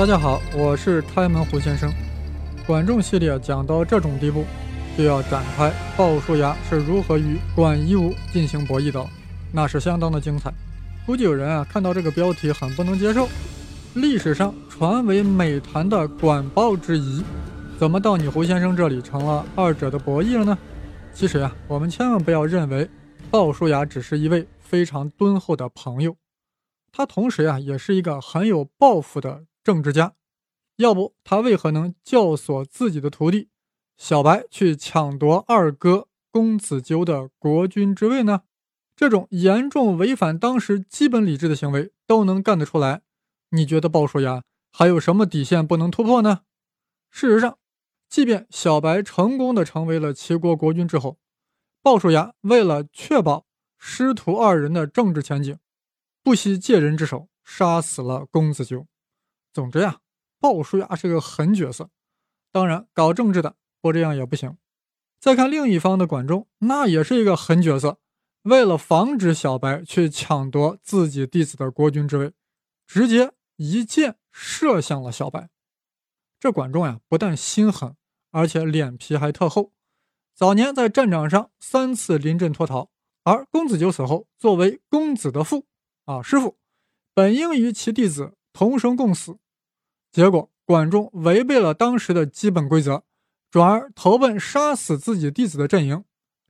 大家好，我是开门胡先生。管仲系列讲到这种地步，就要展开鲍叔牙是如何与管夷吾进行博弈的，那是相当的精彩。估计有人啊看到这个标题很不能接受。历史上传为美谈的管鲍之谊，怎么到你胡先生这里成了二者的博弈了呢？其实呀，我们千万不要认为鲍叔牙只是一位非常敦厚的朋友，他同时呀也是一个很有抱负的政治家。要不他为何能教唆自己的徒弟小白去抢夺二哥公子纠的国君之位呢？这种严重违反当时基本理智的行为都能干得出来。你觉得鲍叔牙还有什么底线不能突破呢？事实上，即便小白成功的成为了齐国国君之后，鲍叔牙为了确保师徒二人的政治前景，不惜借人之手杀死了公子纠。总之呀，鲍叔牙是个狠角色。当然，搞政治的不这样也不行。再看另一方的管仲，那也是一个狠角色。为了防止小白去抢夺自己弟子的国君之位，直接。一箭射向了小白，这管仲呀，不但心狠，而且脸皮还特厚。早年在战场上三次临阵脱逃，而公子纠死后，作为公子的父啊师傅，本应与其弟子同生共死，结果管仲违背了当时的基本规则，转而投奔杀死自己弟子的阵营，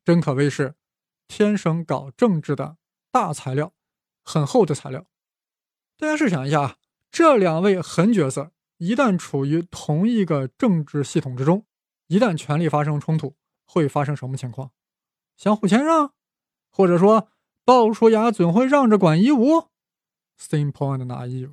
真可谓是天生搞政治的大材料，很厚的材料。大家试想一下啊。这两位狠角色一旦处于同一个政治系统之中，一旦权力发生冲突，会发生什么情况？相互谦让，或者说鲍叔牙总会让着管夷吾？Simple and naive，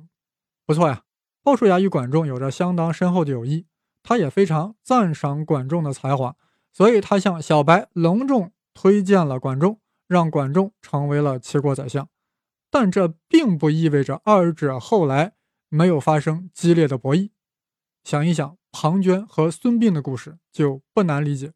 不错呀。鲍叔牙与管仲有着相当深厚的友谊，他也非常赞赏管仲的才华，所以他向小白隆重推荐了管仲，让管仲成为了齐国宰相。但这并不意味着二者后来。没有发生激烈的博弈，想一想庞涓和孙膑的故事就不难理解。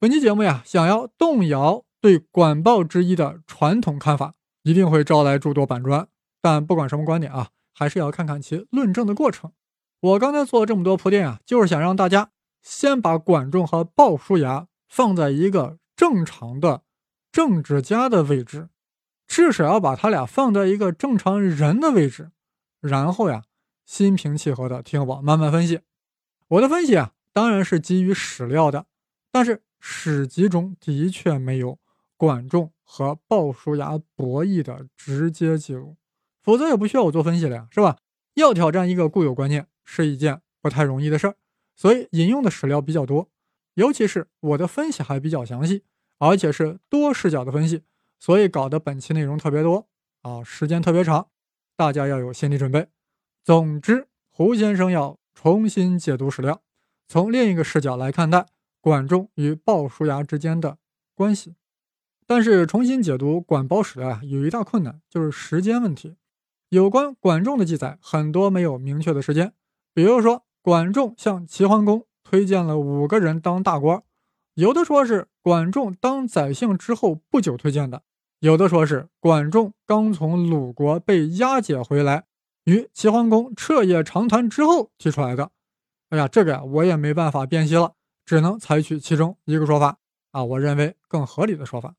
本期节目呀，想要动摇对管鲍之一的传统看法，一定会招来诸多板砖。但不管什么观点啊，还是要看看其论证的过程。我刚才做了这么多铺垫啊，就是想让大家先把管仲和鲍叔牙放在一个正常的政治家的位置，至少要把他俩放在一个正常人的位置。然后呀，心平气和的听我慢慢分析。我的分析啊，当然是基于史料的，但是史籍中的确没有管仲和鲍叔牙博弈的直接记录，否则也不需要我做分析了呀，是吧？要挑战一个固有观念是一件不太容易的事儿，所以引用的史料比较多，尤其是我的分析还比较详细，而且是多视角的分析，所以搞得本期内容特别多啊，时间特别长。大家要有心理准备。总之，胡先生要重新解读史料，从另一个视角来看待管仲与鲍叔牙之间的关系。但是，重新解读管鲍史料啊，有一大困难，就是时间问题。有关管仲的记载很多没有明确的时间，比如说，管仲向齐桓公推荐了五个人当大官，有的说是管仲当宰相之后不久推荐的。有的说是管仲刚从鲁国被押解回来，与齐桓公彻夜长谈之后提出来的。哎呀，这个呀我也没办法辨析了，只能采取其中一个说法啊，我认为更合理的说法。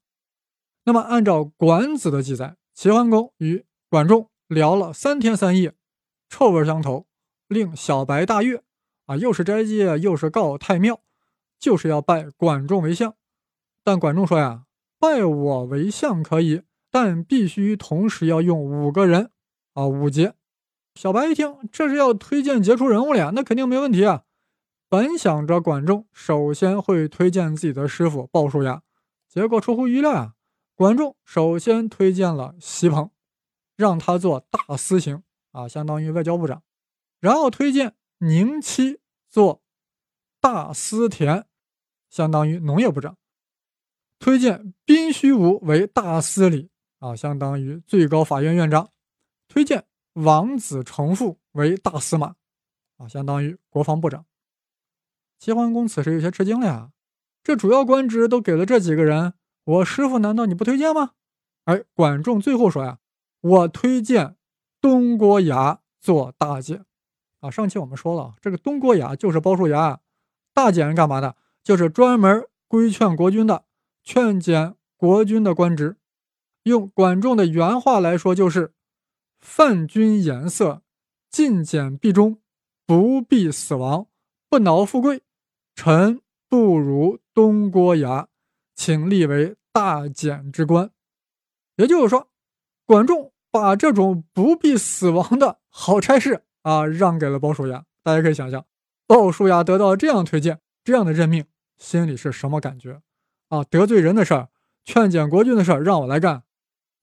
那么按照《管子》的记载，齐桓公与管仲聊了三天三夜，臭味相投，令小白大悦啊，又是斋戒，又是告太庙，就是要拜管仲为相。但管仲说呀。拜我为相可以，但必须同时要用五个人啊，五节。小白一听，这是要推荐杰出人物了呀，那肯定没问题啊。本想着管仲首先会推荐自己的师傅鲍叔牙，结果出乎意料呀，管仲首先推荐了席鹏，让他做大司行啊，相当于外交部长，然后推荐宁戚做大司田，相当于农业部长。推荐宾虚无为大司礼啊，相当于最高法院院长；推荐王子成父为大司马啊，相当于国防部长。齐桓公此时有些吃惊了呀，这主要官职都给了这几个人，我师傅难道你不推荐吗？哎，管仲最后说呀，我推荐东郭牙做大姐啊，上期我们说了，这个东郭牙就是鲍叔牙，大简是干嘛的？就是专门规劝国君的，劝减国君的官职。用管仲的原话来说，就是“犯君颜色，进谏必忠，不必死亡，不挠富贵。臣不如东郭牙，请立为大简之官。”也就是说，管仲把这种不必死亡的好差事啊，让给了鲍叔牙。大家可以想象，鲍叔牙得到这样推荐、这样的任命，心里是什么感觉啊？得罪人的事儿，劝谏国君的事儿，让我来干。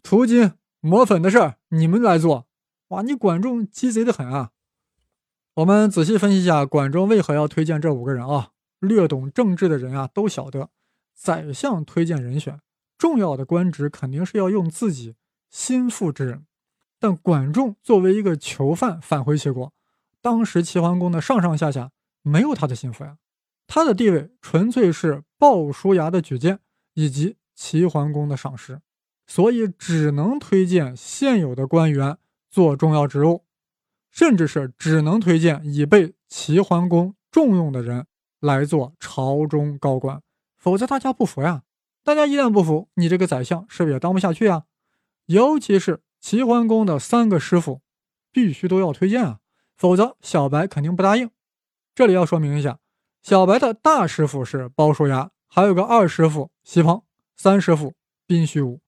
涂金抹粉的事儿你们来做，哇！你管仲鸡贼的很啊。我们仔细分析一下，管仲为何要推荐这五个人啊？略懂政治的人啊都晓得，宰相推荐人选，重要的官职肯定是要用自己心腹之人。但管仲作为一个囚犯返回齐国，当时齐桓公的上上下下没有他的心腹呀，他的地位纯粹是鲍叔牙的举荐以及齐桓公的赏识。所以只能推荐现有的官员做重要职务，甚至是只能推荐已被齐桓公重用的人来做朝中高官，否则大家不服呀！大家一旦不服，你这个宰相是不是也当不下去啊？尤其是齐桓公的三个师傅，必须都要推荐啊，否则小白肯定不答应。这里要说明一下，小白的大师傅是鲍叔牙，还有个二师傅席鹏，三师傅宾虚无。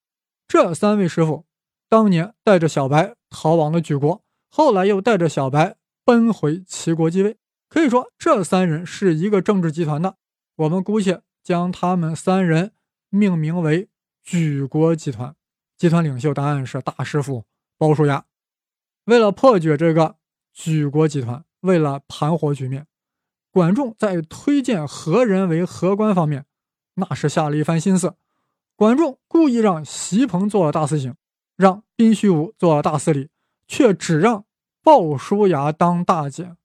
这三位师傅当年带着小白逃亡了莒国，后来又带着小白奔回齐国继位。可以说，这三人是一个政治集团的。我们姑且将他们三人命名为莒国集团。集团领袖答案是大师傅鲍叔牙。为了破解这个举国集团，为了盘活局面，管仲在推荐何人为何官方面，那是下了一番心思。管仲故意让席鹏做了大司行，让宾虚武做了大司礼，却只让鲍叔牙当大简。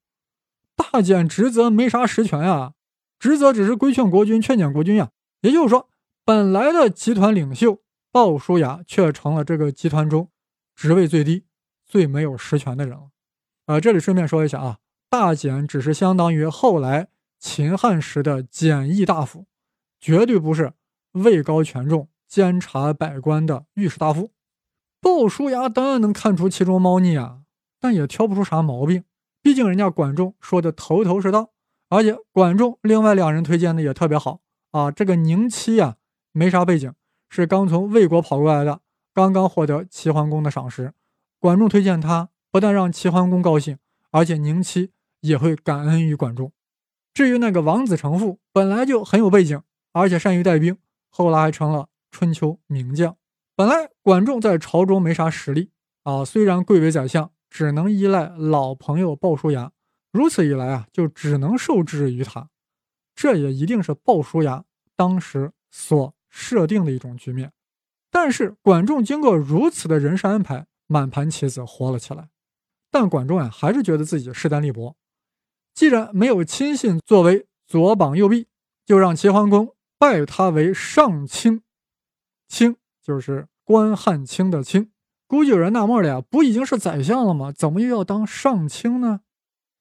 大简职责没啥实权呀，职责只是规劝国君、劝谏国君呀。也就是说，本来的集团领袖鲍叔牙却成了这个集团中职位最低、最没有实权的人了。呃，这里顺便说一下啊，大简只是相当于后来秦汉时的简易大夫，绝对不是。位高权重、监察百官的御史大夫鲍叔牙当然能看出其中猫腻啊，但也挑不出啥毛病。毕竟人家管仲说的头头是道，而且管仲另外两人推荐的也特别好啊。这个宁戚呀，没啥背景，是刚从魏国跑过来的，刚刚获得齐桓公的赏识。管仲推荐他，不但让齐桓公高兴，而且宁戚也会感恩于管仲。至于那个王子成父，本来就很有背景，而且善于带兵。后来还成了春秋名将。本来管仲在朝中没啥实力啊，虽然贵为宰相，只能依赖老朋友鲍叔牙。如此一来啊，就只能受制于他。这也一定是鲍叔牙当时所设定的一种局面。但是管仲经过如此的人事安排，满盘棋子活了起来。但管仲呀，还是觉得自己势单力薄。既然没有亲信作为左膀右臂，就让齐桓公。拜他为上卿，卿就是关汉卿的卿。估计有人纳闷了呀，不已经是宰相了吗？怎么又要当上卿呢？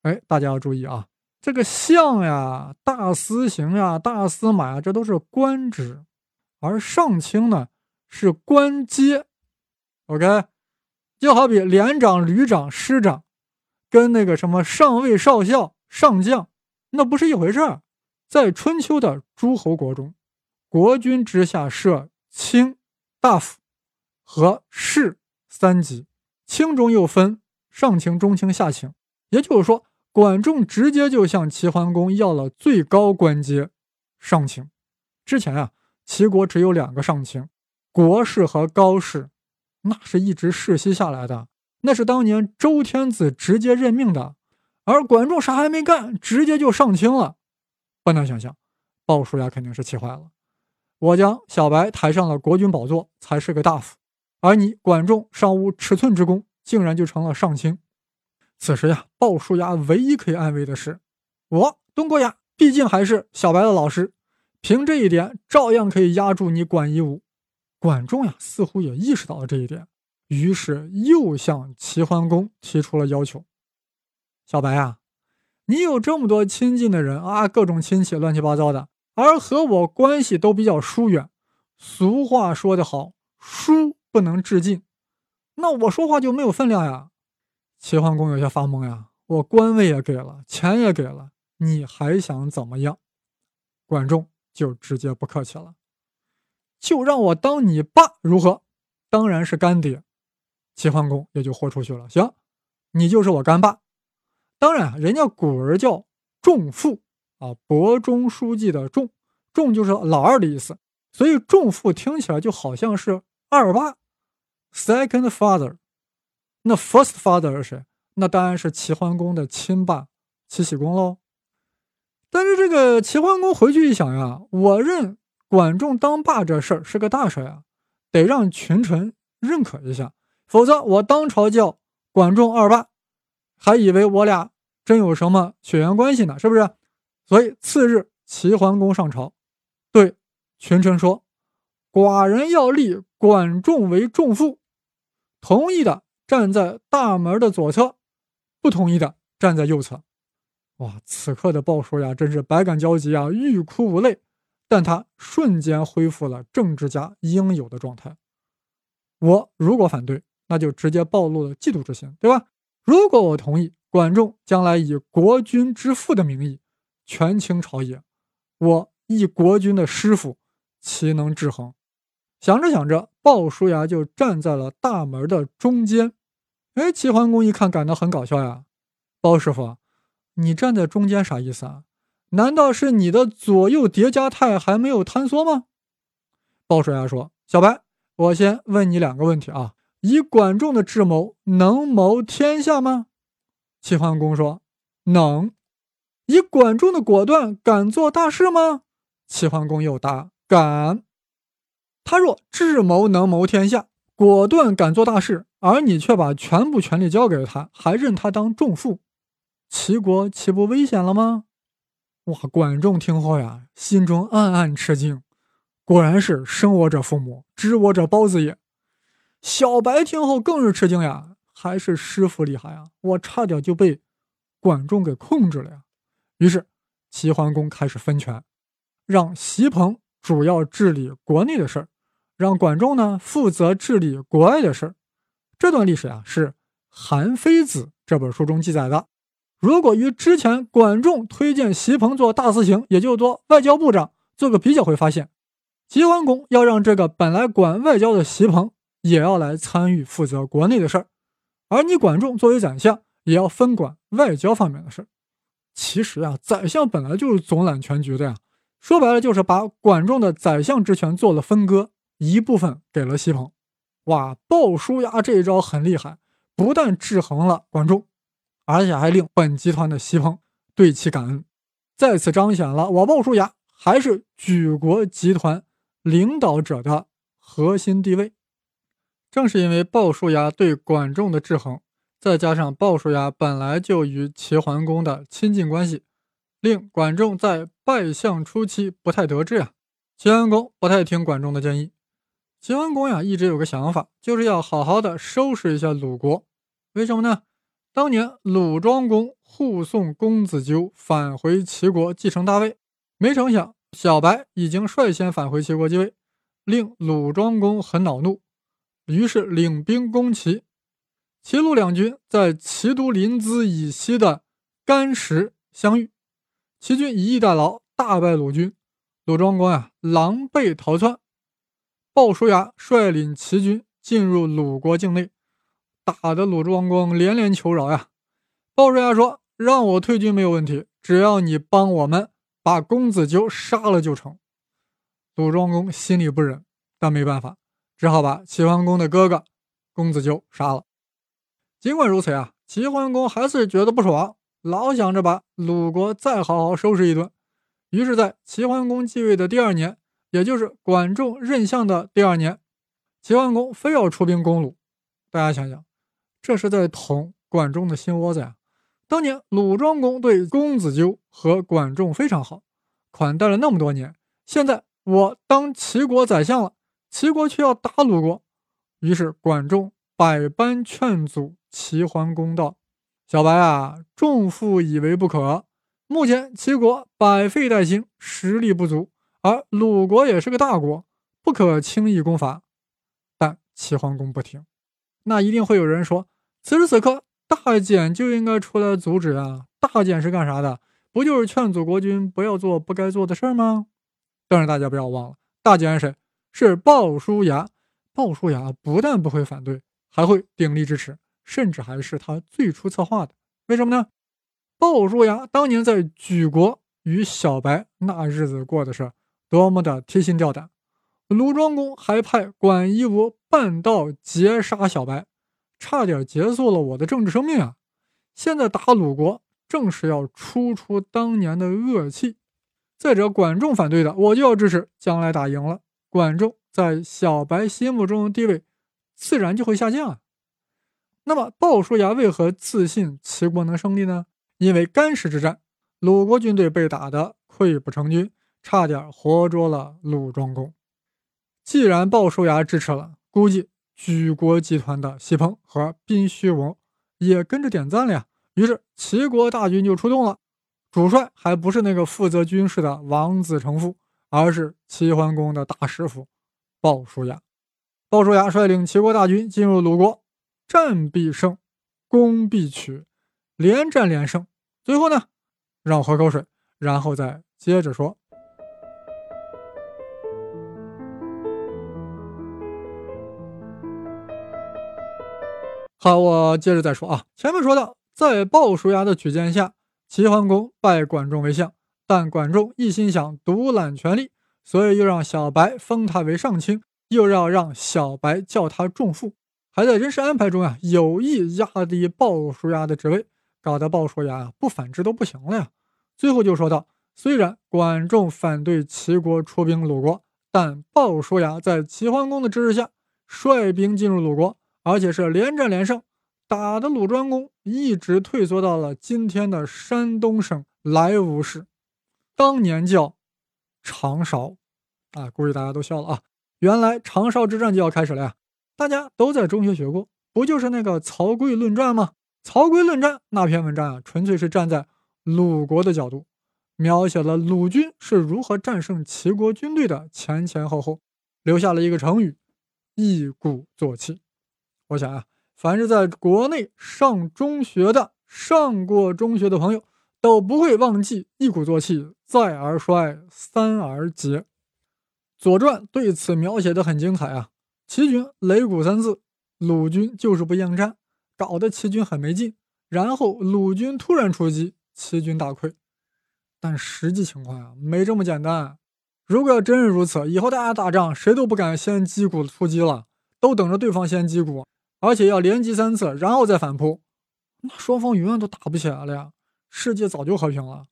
哎，大家要注意啊，这个相呀、大司行呀、大司马呀，这都是官职，而上卿呢是官阶。OK，就好比连长、旅长、师长，跟那个什么上尉、少校、上将，那不是一回事儿。在春秋的诸侯国中，国君之下设卿、大夫和士三级，卿中又分上卿、中卿、下卿。也就是说，管仲直接就向齐桓公要了最高官阶上卿。之前啊，齐国只有两个上卿，国士和高士，那是一直世袭下来的，那是当年周天子直接任命的。而管仲啥还没干，直接就上卿了。不难想象，鲍叔牙肯定是气坏了。我将小白抬上了国君宝座，才是个大夫，而你管仲尚无尺寸之功，竟然就成了上卿。此时呀，鲍叔牙唯一可以安慰的是，我东郭牙毕竟还是小白的老师，凭这一点，照样可以压住你管夷吾。管仲呀，似乎也意识到了这一点，于是又向齐桓公提出了要求。小白啊，你有这么多亲近的人啊，各种亲戚乱七八糟的，而和我关系都比较疏远。俗话说得好，疏不能致近，那我说话就没有分量呀。齐桓公有些发懵呀，我官位也给了，钱也给了，你还想怎么样？管仲就直接不客气了，就让我当你爸如何？当然是干爹。齐桓公也就豁出去了，行，你就是我干爸。当然，人家古人叫仲父啊，伯中书记的仲，仲就是老二的意思，所以仲父听起来就好像是二爸，second father。那 first father 是谁？那当然是齐桓公的亲爸齐僖公喽。但是这个齐桓公回去一想呀，我认管仲当爸这事儿是个大事呀，得让群臣认可一下，否则我当朝叫管仲二爸。还以为我俩真有什么血缘关系呢，是不是？所以次日，齐桓公上朝，对群臣说：“寡人要立管仲为仲父，同意的站在大门的左侧，不同意的站在右侧。”哇！此刻的鲍叔牙真是百感交集啊，欲哭无泪，但他瞬间恢复了政治家应有的状态。我如果反对，那就直接暴露了嫉妒之心，对吧？如果我同意，管仲将来以国君之父的名义权倾朝野，我一国君的师傅，岂能制衡？想着想着，鲍叔牙就站在了大门的中间。哎，齐桓公一看，感到很搞笑呀。鲍师傅，你站在中间啥意思啊？难道是你的左右叠加态还没有坍缩吗？鲍叔牙说：“小白，我先问你两个问题啊。”以管仲的智谋，能谋天下吗？齐桓公说：“能。”以管仲的果断，敢做大事吗？齐桓公又答：“敢。”他若智谋能谋天下，果断敢做大事，而你却把全部权力交给了他，还认他当仲父，齐国岂不危险了吗？哇！管仲听后呀，心中暗暗吃惊，果然是生我者父母，知我者包子也。小白听后更是吃惊呀，还是师傅厉害啊！我差点就被管仲给控制了呀。于是齐桓公开始分权，让席鹏主要治理国内的事儿，让管仲呢负责治理国外的事儿。这段历史啊，是《韩非子》这本书中记载的。如果与之前管仲推荐席鹏做大司行，也就做外交部长，做个比较，会发现齐桓公要让这个本来管外交的席鹏。也要来参与负责国内的事儿，而你管仲作为宰相，也要分管外交方面的事儿。其实啊，宰相本来就是总揽全局的呀，说白了就是把管仲的宰相之权做了分割，一部分给了席鹏。哇，鲍叔牙这一招很厉害，不但制衡了管仲，而且还令本集团的西彭对其感恩，再次彰显了我鲍叔牙还是举国集团领导者的核心地位。正是因为鲍叔牙对管仲的制衡，再加上鲍叔牙本来就与齐桓公的亲近关系，令管仲在拜相初期不太得志呀。齐桓公不太听管仲的建议。齐桓公呀，一直有个想法，就是要好好的收拾一下鲁国。为什么呢？当年鲁庄公护送公子纠返回齐国继承大位，没成想小白已经率先返回齐国继位，令鲁庄公很恼怒。于是领兵攻齐，齐鲁两军在齐都临淄以西的干石相遇，齐军以逸待劳，大败鲁军。鲁庄公啊，狼狈逃窜。鲍叔牙率领齐军进入鲁国境内，打得鲁庄公连连求饶呀。鲍叔牙说：“让我退军没有问题，只要你帮我们把公子纠杀了就成。”鲁庄公心里不忍，但没办法。只好把齐桓公的哥哥公子纠杀了。尽管如此啊，齐桓公还是觉得不爽，老想着把鲁国再好好收拾一顿。于是，在齐桓公继位的第二年，也就是管仲任相的第二年，齐桓公非要出兵攻鲁。大家想想，这是在捅管仲的心窝子呀！当年鲁庄公对公子纠和管仲非常好，款待了那么多年，现在我当齐国宰相了。齐国却要打鲁国，于是管仲百般劝阻齐桓公道：“小白啊，仲父以为不可。目前齐国百废待兴，实力不足，而鲁国也是个大国，不可轻易攻伐。但齐桓公不听，那一定会有人说：此时此刻，大简就应该出来阻止啊！大简是干啥的？不就是劝阻国君不要做不该做的事儿吗？但是大家不要忘了，大简是谁？是鲍叔牙。鲍叔牙不但不会反对，还会鼎力支持，甚至还是他最初策划的。为什么呢？鲍叔牙当年在莒国与小白那日子过的是多么的提心吊胆，鲁庄公还派管夷吾半道截杀小白，差点结束了我的政治生命啊！现在打鲁国，正是要出出当年的恶气。再者，管仲反对的，我就要支持。将来打赢了，管仲在小白心目中的地位自然就会下降啊。那么，鲍叔牙为何自信齐国能胜利呢？因为干石之战，鲁国军队被打得溃不成军，差点活捉了鲁庄公。既然鲍叔牙支持了，估计举国集团的西彭和宾虚王也跟着点赞了呀。于是齐国大军就出动了，主帅还不是那个负责军事的王子成父，而是齐桓公的大师傅鲍叔牙。鲍叔牙率领齐国大军进入鲁国，战必胜，攻必取。连战连胜，最后呢，让我喝口水，然后再接着说。好，我接着再说啊。前面说到，在鲍叔牙的举荐下，齐桓公拜管仲为相，但管仲一心想独揽权力，所以又让小白封他为上卿，又要让小白叫他仲父，还在人事安排中啊，有意压低鲍叔牙的职位。搞得鲍叔牙不反制都不行了呀！最后就说到：虽然管仲反对齐国出兵鲁国，但鲍叔牙在齐桓公的支持下率兵进入鲁国，而且是连战连胜，打的鲁庄公一直退缩到了今天的山东省莱芜市，当年叫长勺。啊，估计大家都笑了啊！原来长勺之战就要开始了呀！大家都在中学学过，不就是那个曹刿论战吗？曹刿论战那篇文章啊，纯粹是站在鲁国的角度，描写了鲁军是如何战胜齐国军队的前前后后，留下了一个成语“一鼓作气”。我想啊，凡是在国内上中学的、上过中学的朋友，都不会忘记“一鼓作气，再而衰，三而竭”。《左传》对此描写的很精彩啊，齐军擂鼓三次，鲁军就是不应战。搞得齐军很没劲，然后鲁军突然出击，齐军大溃。但实际情况啊，没这么简单。如果要真是如此，以后大家打仗谁都不敢先击鼓出击了，都等着对方先击鼓，而且要连击三次，然后再反扑，那双方永远都打不起来了呀，世界早就和平了。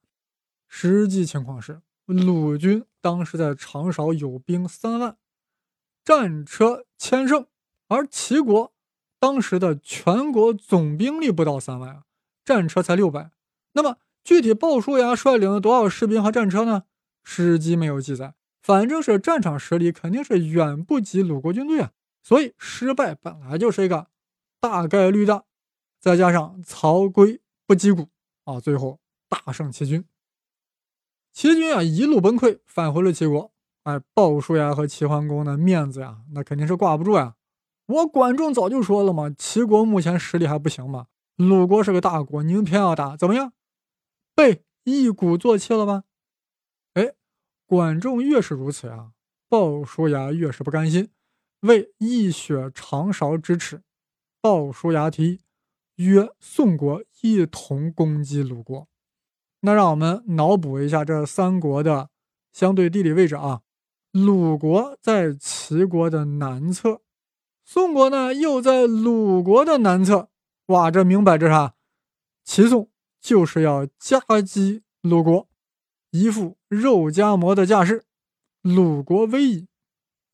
实际情况是，鲁军当时在长勺有兵三万，战车千乘，而齐国。当时的全国总兵力不到三万啊，战车才六百。那么具体鲍叔牙率领了多少士兵和战车呢？史籍没有记载，反正是战场实力肯定是远不及鲁国军队啊。所以失败本来就是一个大概率的。再加上曹刿不击鼓啊，最后大胜齐军。齐军啊一路崩溃，返回了齐国。哎，鲍叔牙和齐桓公的面子呀，那肯定是挂不住呀。我管仲早就说了嘛，齐国目前实力还不行嘛，鲁国是个大国，您偏要打，怎么样？被一鼓作气了吧？哎，管仲越是如此呀，鲍叔牙越是不甘心，为一雪长勺之耻，鲍叔牙提议约宋国一同攻击鲁国。那让我们脑补一下这三国的相对地理位置啊，鲁国在齐国的南侧。宋国呢，又在鲁国的南侧。哇，这明摆着啥？齐宋就是要夹击鲁国，一副肉夹馍的架势。鲁国危矣！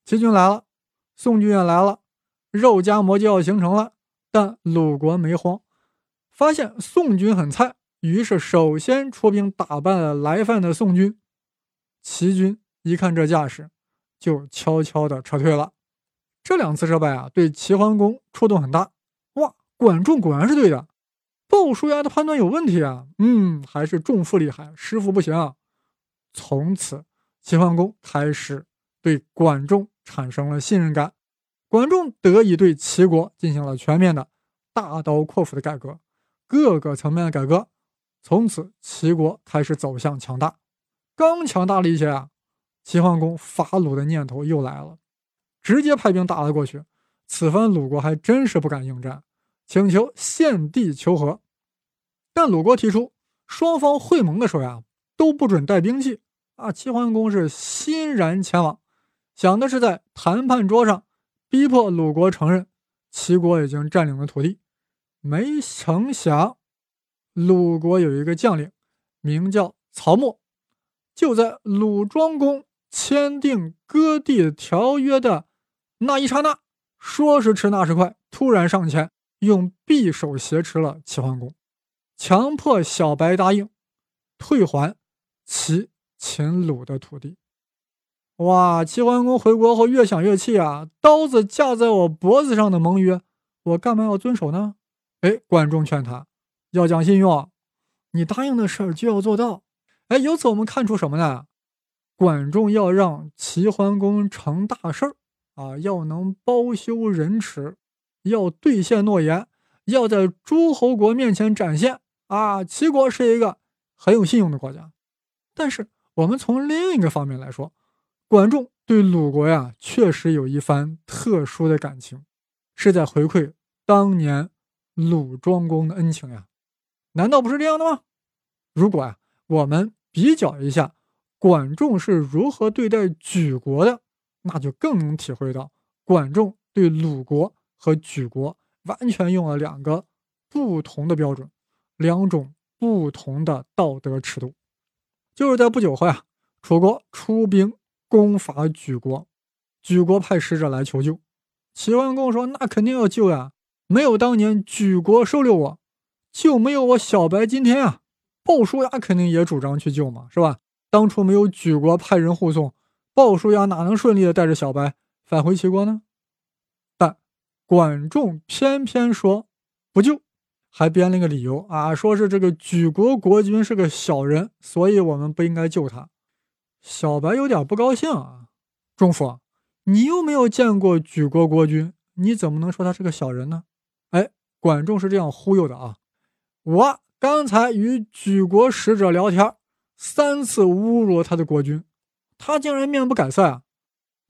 齐军来了，宋军也来了，肉夹馍就要形成了。但鲁国没慌，发现宋军很菜，于是首先出兵打败了来犯的宋军。齐军一看这架势，就悄悄地撤退了。这两次失败啊，对齐桓公触动很大。哇，管仲果然是对的，鲍叔牙的判断有问题啊！嗯，还是仲父厉害，师傅不行啊。从此，齐桓公开始对管仲产生了信任感，管仲得以对齐国进行了全面的大刀阔斧的改革，各个层面的改革。从此，齐国开始走向强大。刚强大了一些啊，齐桓公伐鲁的念头又来了，直接派兵打了过去。此番鲁国还真是不敢应战。请求献帝求和，但鲁国提出，双方会盟的时候呀，都不准带兵器啊。齐桓公是欣然前往，想的是在谈判桌上逼迫鲁国承认齐国已经占领了土地。没成想，鲁国有一个将领，名叫曹沫，就在鲁庄公签订割地条约的那一刹那，说时迟，那时快，突然上前。用匕首挟持了齐桓公，强迫小白答应退还齐秦鲁的土地。哇！齐桓公回国后越想越气啊，刀子架在我脖子上的盟约，我干嘛要遵守呢？哎，管仲劝他要讲信用，你答应的事儿就要做到。哎，由此我们看出什么呢？管仲要让齐桓公成大事儿啊，要能包修仁耻。要兑现诺言，要在诸侯国面前展现啊，齐国是一个很有信用的国家。但是我们从另一个方面来说，管仲对鲁国呀，确实有一番特殊的感情，是在回馈当年鲁庄公的恩情呀。难道不是这样的吗？如果啊，我们比较一下管仲是如何对待莒国的，那就更能体会到管仲对鲁国。和举国完全用了两个不同的标准，两种不同的道德尺度。就是在不久后呀，楚国出兵攻伐举国，举国派使者来求救。齐桓公说：“那肯定要救呀，没有当年举国收留我，就没有我小白今天啊。”鲍叔牙肯定也主张去救嘛，是吧？当初没有举国派人护送，鲍叔牙哪能顺利的带着小白返回齐国呢？但管仲偏偏说不救，还编了个理由啊，说是这个举国国君是个小人，所以我们不应该救他。小白有点不高兴啊，仲父，你又没有见过举国国君，你怎么能说他是个小人呢？哎，管仲是这样忽悠的啊，我刚才与举国使者聊天，三次侮辱他的国君，他竟然面不改色啊。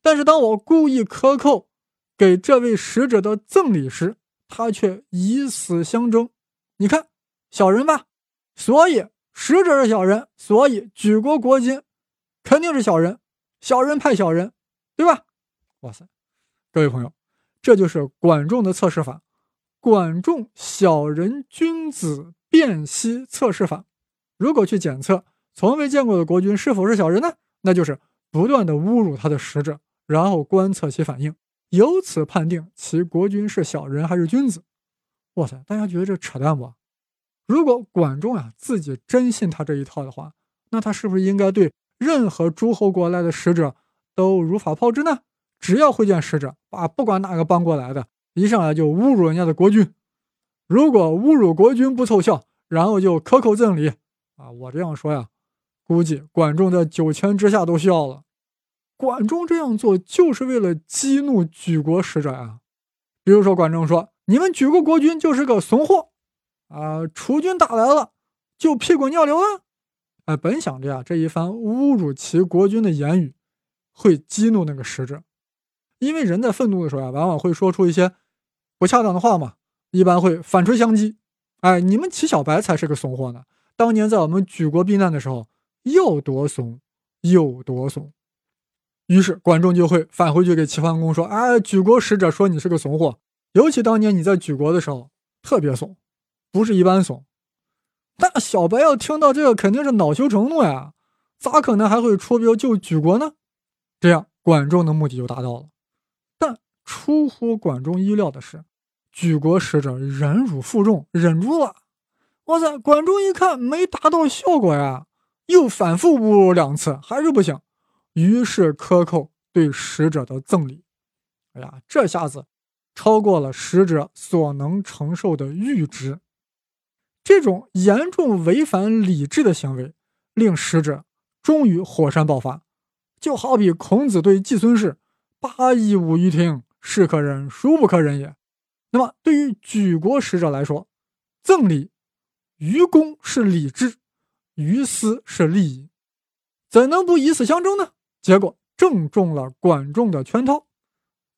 但是当我故意克扣。给这位使者的赠礼时，他却以死相争。你看，小人吧，所以使者是小人，所以举国国君肯定是小人，小人派小人，对吧？哇塞，各位朋友，这就是管仲的测试法，管仲小人君子辨析测试法。如果去检测从未见过的国君是否是小人呢？那就是不断的侮辱他的使者，然后观测其反应。由此判定其国君是小人还是君子？哇塞，大家觉得这扯淡不？如果管仲呀自己真信他这一套的话，那他是不是应该对任何诸侯国来的使者都如法炮制呢？只要会见使者，啊，不管哪个邦国来的，一上来就侮辱人家的国君。如果侮辱国君不凑效，然后就克扣赠礼，啊，我这样说呀，估计管仲在九泉之下都笑了。管仲这样做就是为了激怒举国使者啊。比如说，管仲说：“你们举国国君就是个怂货，啊，楚军打来了就屁滚尿流啊！”哎，本想着呀，这一番侮辱其国君的言语会激怒那个使者，因为人在愤怒的时候啊，往往会说出一些不恰当的话嘛，一般会反吹相讥。哎，你们齐小白才是个怂货呢！当年在我们举国避难的时候，有多怂有多怂。于是管仲就会返回去给齐桓公说：“哎，举国使者说你是个怂货，尤其当年你在举国的时候特别怂，不是一般怂。”那小白要听到这个，肯定是恼羞成怒呀，咋可能还会出兵救举国呢？这样管仲的目的就达到了。但出乎管仲意料的是，举国使者忍辱负重，忍住了。哇塞，管仲一看没达到效果呀，又反复侮辱两次，还是不行。于是克扣对使者的赠礼，哎呀，这下子超过了使者所能承受的阈值。这种严重违反礼制的行为，令使者终于火山爆发。就好比孔子对季孙氏：“八佾舞于庭，是可忍，孰不可忍也。”那么，对于举国使者来说，赠礼于公是礼制，于私是利益，怎能不以此相争呢？结果正中了管仲的圈套。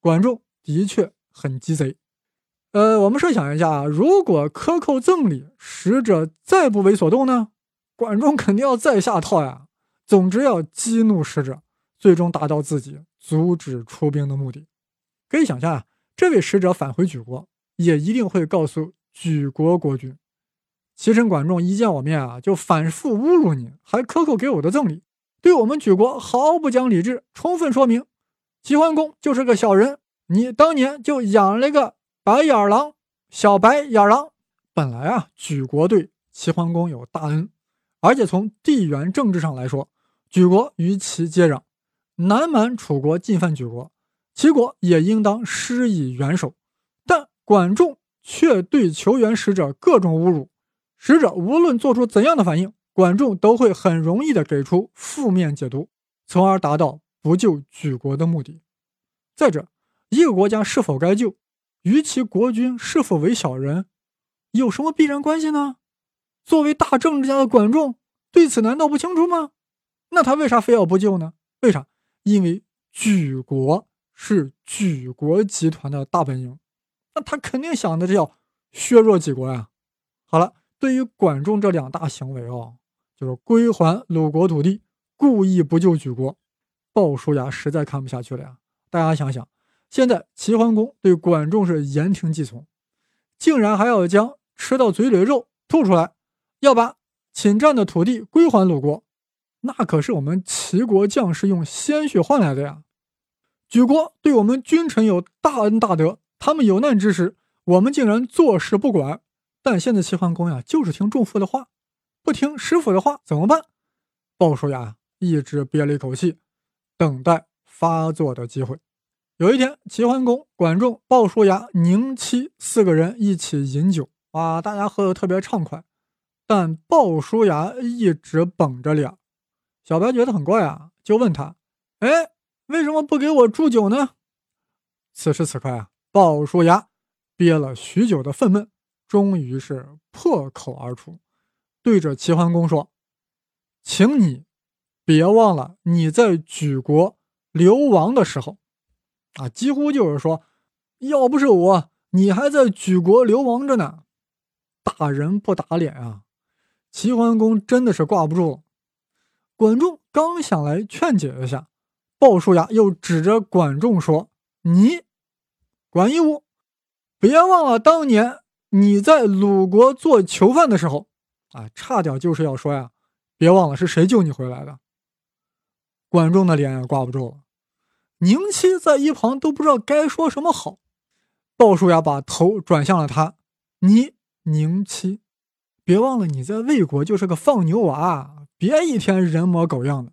管仲的确很鸡贼。呃，我们设想一下啊，如果克扣赠礼，使者再不为所动呢？管仲肯定要再下套呀。总之要激怒使者，最终达到自己阻止出兵的目的。可以想象啊，这位使者返回举国，也一定会告诉举国国君，齐臣管仲一见我面啊，就反复侮辱你，还克扣给我的赠礼，对我们举国毫不讲理智，充分说明齐桓公就是个小人，你当年就养了个。白眼狼，小白眼狼，本来啊，举国对齐桓公有大恩，而且从地缘政治上来说，举国与齐接壤，南蛮楚国进犯举国，齐国也应当施以援手。但管仲却对求援使者各种侮辱，使者无论做出怎样的反应，管仲都会很容易的给出负面解读，从而达到不救举国的目的。再者，一个国家是否该救？与其国君是否为小人，有什么必然关系呢？作为大政治家的管仲对此难道不清楚吗？那他为啥非要不救呢？为啥？因为举国是举国集团的大本营，那他肯定想的是要削弱几国呀。好了，对于管仲这两大行为哦，就是归还鲁国土地，故意不救举国，鲍叔牙实在看不下去了呀。大家想想。现在齐桓公对管仲是言听计从，竟然还要将吃到嘴里的肉吐出来，要把侵占的土地归还鲁国，那可是我们齐国将士用鲜血换来的呀！举国对我们君臣有大恩大德，他们有难之时，我们竟然坐视不管。但现在齐桓公呀，就是听仲父的话，不听师傅的话，怎么办？鲍叔牙一直憋了一口气，等待发作的机会。有一天，齐桓公、管仲、鲍叔牙、宁戚四个人一起饮酒，啊，大家喝的特别畅快。但鲍叔牙一直绷着脸，小白觉得很怪啊，就问他：“哎，为什么不给我祝酒呢？”此时此刻啊，鲍叔牙憋了许久的愤懑，终于是破口而出，对着齐桓公说：“请你别忘了你在举国流亡的时候。”啊，几乎就是说，要不是我，你还在举国流亡着呢。打人不打脸啊！齐桓公真的是挂不住了。管仲刚想来劝解一下，鲍叔牙又指着管仲说：“你，管夷吾，别忘了当年你在鲁国做囚犯的时候，啊，差点就是要说呀，别忘了是谁救你回来的。”管仲的脸也挂不住了。宁戚在一旁都不知道该说什么好，鲍叔牙把头转向了他：“你宁戚，别忘了你在魏国就是个放牛娃，别一天人模狗样的。”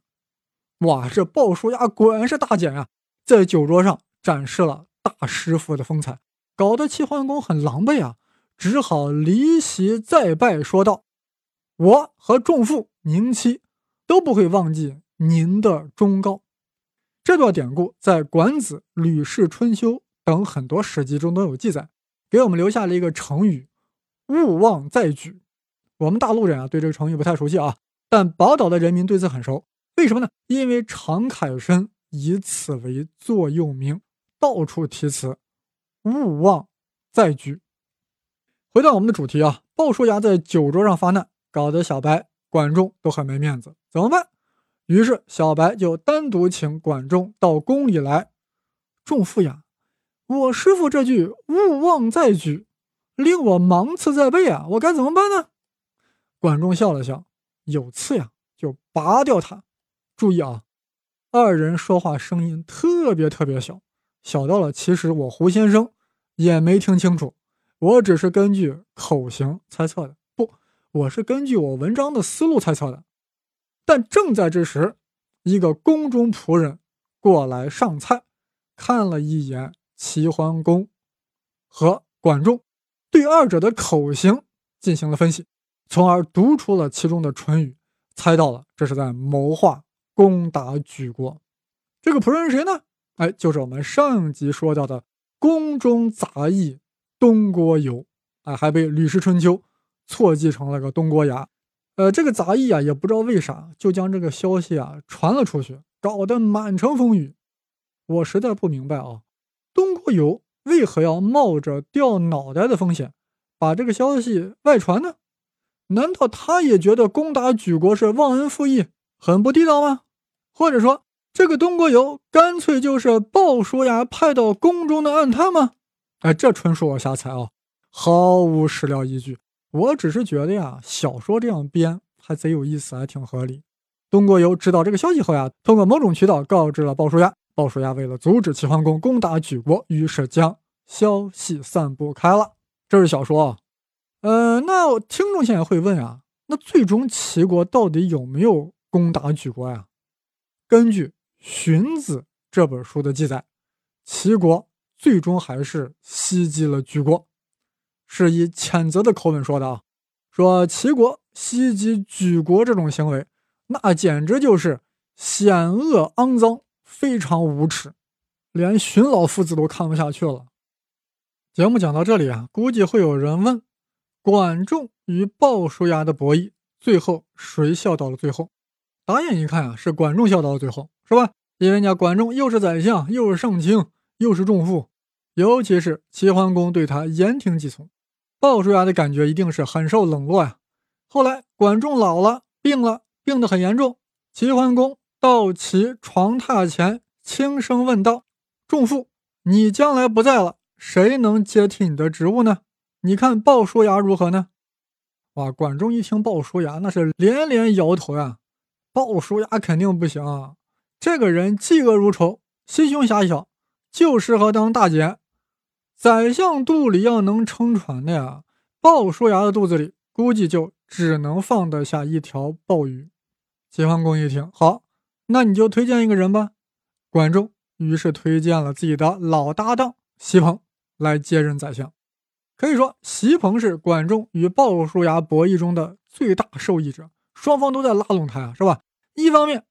哇，这鲍叔牙果然是大姐呀，在酒桌上展示了大师傅的风采，搞得齐桓公很狼狈啊，只好离席再拜，说道：“我和仲父宁戚都不会忘记您的忠告。”这段典故在《管子》《吕氏春秋》等很多史籍中都有记载，给我们留下了一个成语“勿忘在举”。我们大陆人啊，对这个成语不太熟悉啊，但宝岛的人民对此很熟。为什么呢？因为常凯申以此为座右铭，到处题词“勿忘在举”。回到我们的主题啊，鲍叔牙在酒桌上发难，搞得小白、管仲都很没面子，怎么办？于是，小白就单独请管仲到宫里来。仲父呀，我师傅这句“勿忘在举”，令我芒刺在背啊，我该怎么办呢？管仲笑了笑：“有刺呀，就拔掉它。”注意啊，二人说话声音特别特别小，小到了其实我胡先生也没听清楚，我只是根据口型猜测的。不，我是根据我文章的思路猜测的。但正在这时，一个宫中仆人过来上菜，看了一眼齐桓公和管仲，对二者的口型进行了分析。从而读出了其中的唇语，猜到了这是在谋划攻打举国。这个仆人是谁呢？哎，就是我们上集说到的宫中杂役东郭游，哎，还被《吕氏春秋》错记成了个东郭牙。呃，这个杂役啊，也不知道为啥就将这个消息啊传了出去，搞得满城风雨。我实在不明白啊，东郭游为何要冒着掉脑袋的风险把这个消息外传呢？难道他也觉得攻打举国是忘恩负义，很不地道吗？或者说？这个东郭游干脆就是鲍叔牙派到宫中的暗探吗？哎，这纯属我瞎猜啊，毫无史料依据。我只是觉得呀，小说这样编还贼有意思，还挺合理。东郭游知道这个消息后呀，通过某种渠道告知了鲍叔牙。鲍叔牙为了阻止齐桓公攻打莒国，于是将消息散布开了。这是小说。呃，那听众现在会问啊，那最终齐国到底有没有攻打莒国呀？根据《荀子》这本书的记载，齐国最终还是袭击了莒国，是以谴责的口吻说的啊，说齐国袭击举国这种行为，那简直就是险恶肮脏，非常无耻，连荀老夫子都看不下去了。节目讲到这里啊，估计会有人问：管仲与鲍叔牙的博弈，最后谁笑到了最后？打眼一看啊，是管仲笑到了最后，是吧？因为人家管仲又是宰相，又是上卿，又是重父，尤其是齐桓公对他言听计从，鲍叔牙的感觉一定是很受冷落呀。后来管仲老了，病了，病得很严重，齐桓公到其床榻前，轻声问道：“仲父，你将来不在了，谁能接替你的职务呢？你看鲍叔牙如何呢？”哇，管仲一听鲍叔牙，那是连连摇头呀。鲍叔牙肯定不行，啊这个人嫉恶如仇，心胸狭小，就适合当大姐。宰相肚里要能撑船的呀，鲍叔牙的肚子里估计就只能放得下一条鲍鱼。齐桓公一听，好，那你就推荐一个人吧。管仲于是推荐了自己的老搭档席鹏来接任宰相。可以说，席鹏是管仲与鲍叔牙博弈中的最大受益者。双方都在拉拢他呀，是吧？一方面，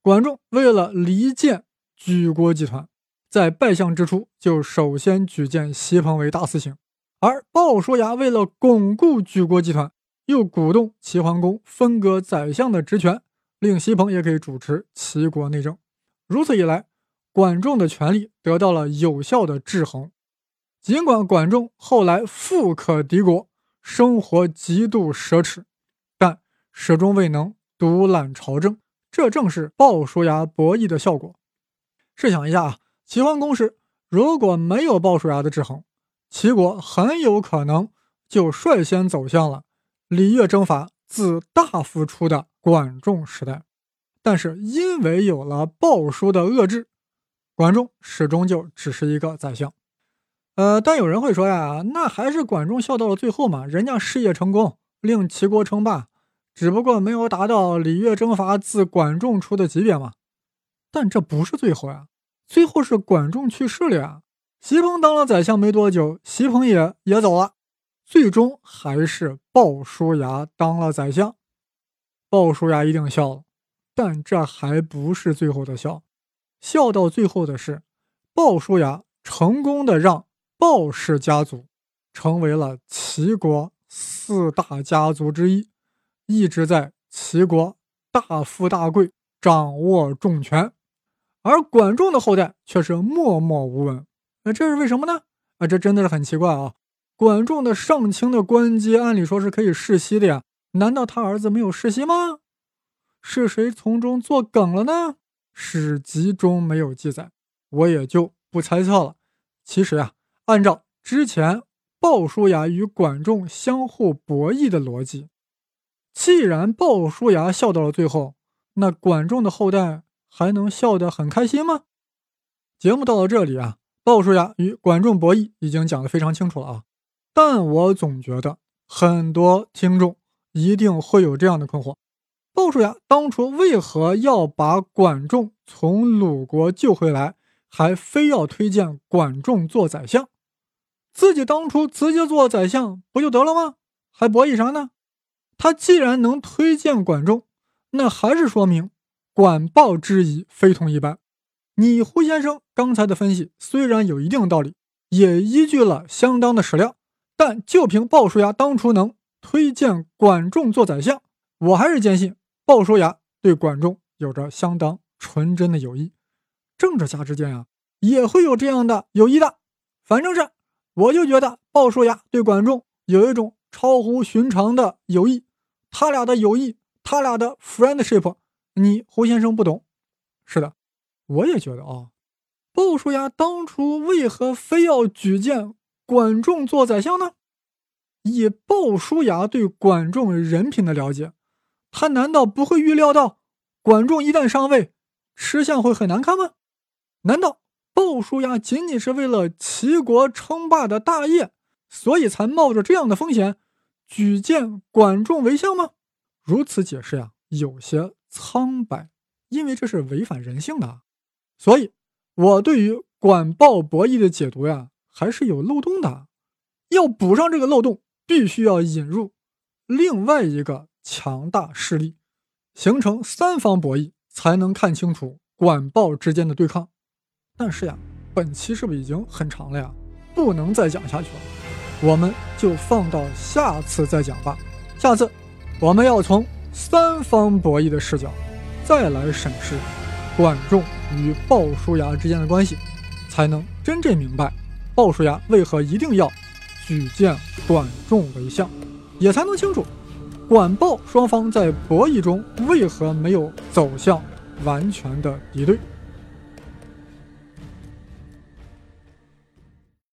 管仲为了离间举国集团，在拜相之初就首先举荐西鹏为大司行；而鲍叔牙为了巩固举国集团，又鼓动齐桓公分割宰相的职权，令西鹏也可以主持齐国内政。如此一来，管仲的权力得到了有效的制衡。尽管管仲后来富可敌国，生活极度奢侈。但始终未能独揽朝政，这正是鲍叔牙博弈的效果。试想一下啊，齐桓公时如果没有鲍叔牙的制衡，齐国很有可能就率先走向了礼乐征伐自大夫出的管仲时代。但是因为有了鲍叔的遏制，管仲始终就只是一个宰相。呃，但有人会说呀，那还是管仲笑到了最后嘛，人家事业成功，令齐国称霸。只不过没有达到礼乐征伐自管仲出的级别嘛，但这不是最后呀，最后是管仲去世了呀。席鹏当了宰相没多久，席鹏也也走了，最终还是鲍叔牙当了宰相。鲍叔牙一定笑了，但这还不是最后的笑，笑到最后的是鲍叔牙成功的让鲍氏家族成为了齐国四大家族之一。一直在齐国大富大贵，掌握重权，而管仲的后代却是默默无闻。那这是为什么呢？啊，这真的是很奇怪啊！管仲的上卿的官阶按理说是可以世袭的呀，难道他儿子没有世袭吗？是谁从中作梗了呢？史籍中没有记载，我也就不猜测了。其实啊，按照之前鲍叔牙与管仲相互博弈的逻辑。既然鲍叔牙笑到了最后，那管仲的后代还能笑得很开心吗？节目到了这里啊，鲍叔牙与管仲博弈已经讲得非常清楚了啊。但我总觉得很多听众一定会有这样的困惑：鲍叔牙当初为何要把管仲从鲁国救回来，还非要推荐管仲做宰相？自己当初直接做宰相不就得了吗？还博弈啥呢？他既然能推荐管仲，那还是说明管鲍之谊非同一般。你胡先生刚才的分析虽然有一定道理，也依据了相当的史料，但就凭鲍叔牙当初能推荐管仲做宰相，我还是坚信鲍叔牙对管仲有着相当纯真的友谊。政治家之间啊，也会有这样的友谊的。反正是，我就觉得鲍叔牙对管仲有一种超乎寻常的友谊。他俩的友谊，他俩的 friendship，你胡先生不懂。是的，我也觉得啊，鲍叔牙当初为何非要举荐管仲做宰相呢？以鲍叔牙对管仲人品的了解，他难道不会预料到管仲一旦上位，吃相会很难看吗？难道鲍叔牙仅仅是为了齐国称霸的大业，所以才冒着这样的风险？举荐管仲为相吗？如此解释呀，有些苍白，因为这是违反人性的。所以，我对于管鲍博弈的解读呀，还是有漏洞的。要补上这个漏洞，必须要引入另外一个强大势力，形成三方博弈，才能看清楚管鲍之间的对抗。但是呀，本期是不是已经很长了呀？不能再讲下去了。我们就放到下次再讲吧。下次我们要从三方博弈的视角，再来审视管仲与鲍叔牙之间的关系，才能真正明白鲍叔牙为何一定要举荐管仲为相，也才能清楚管鲍双方在博弈中为何没有走向完全的敌对。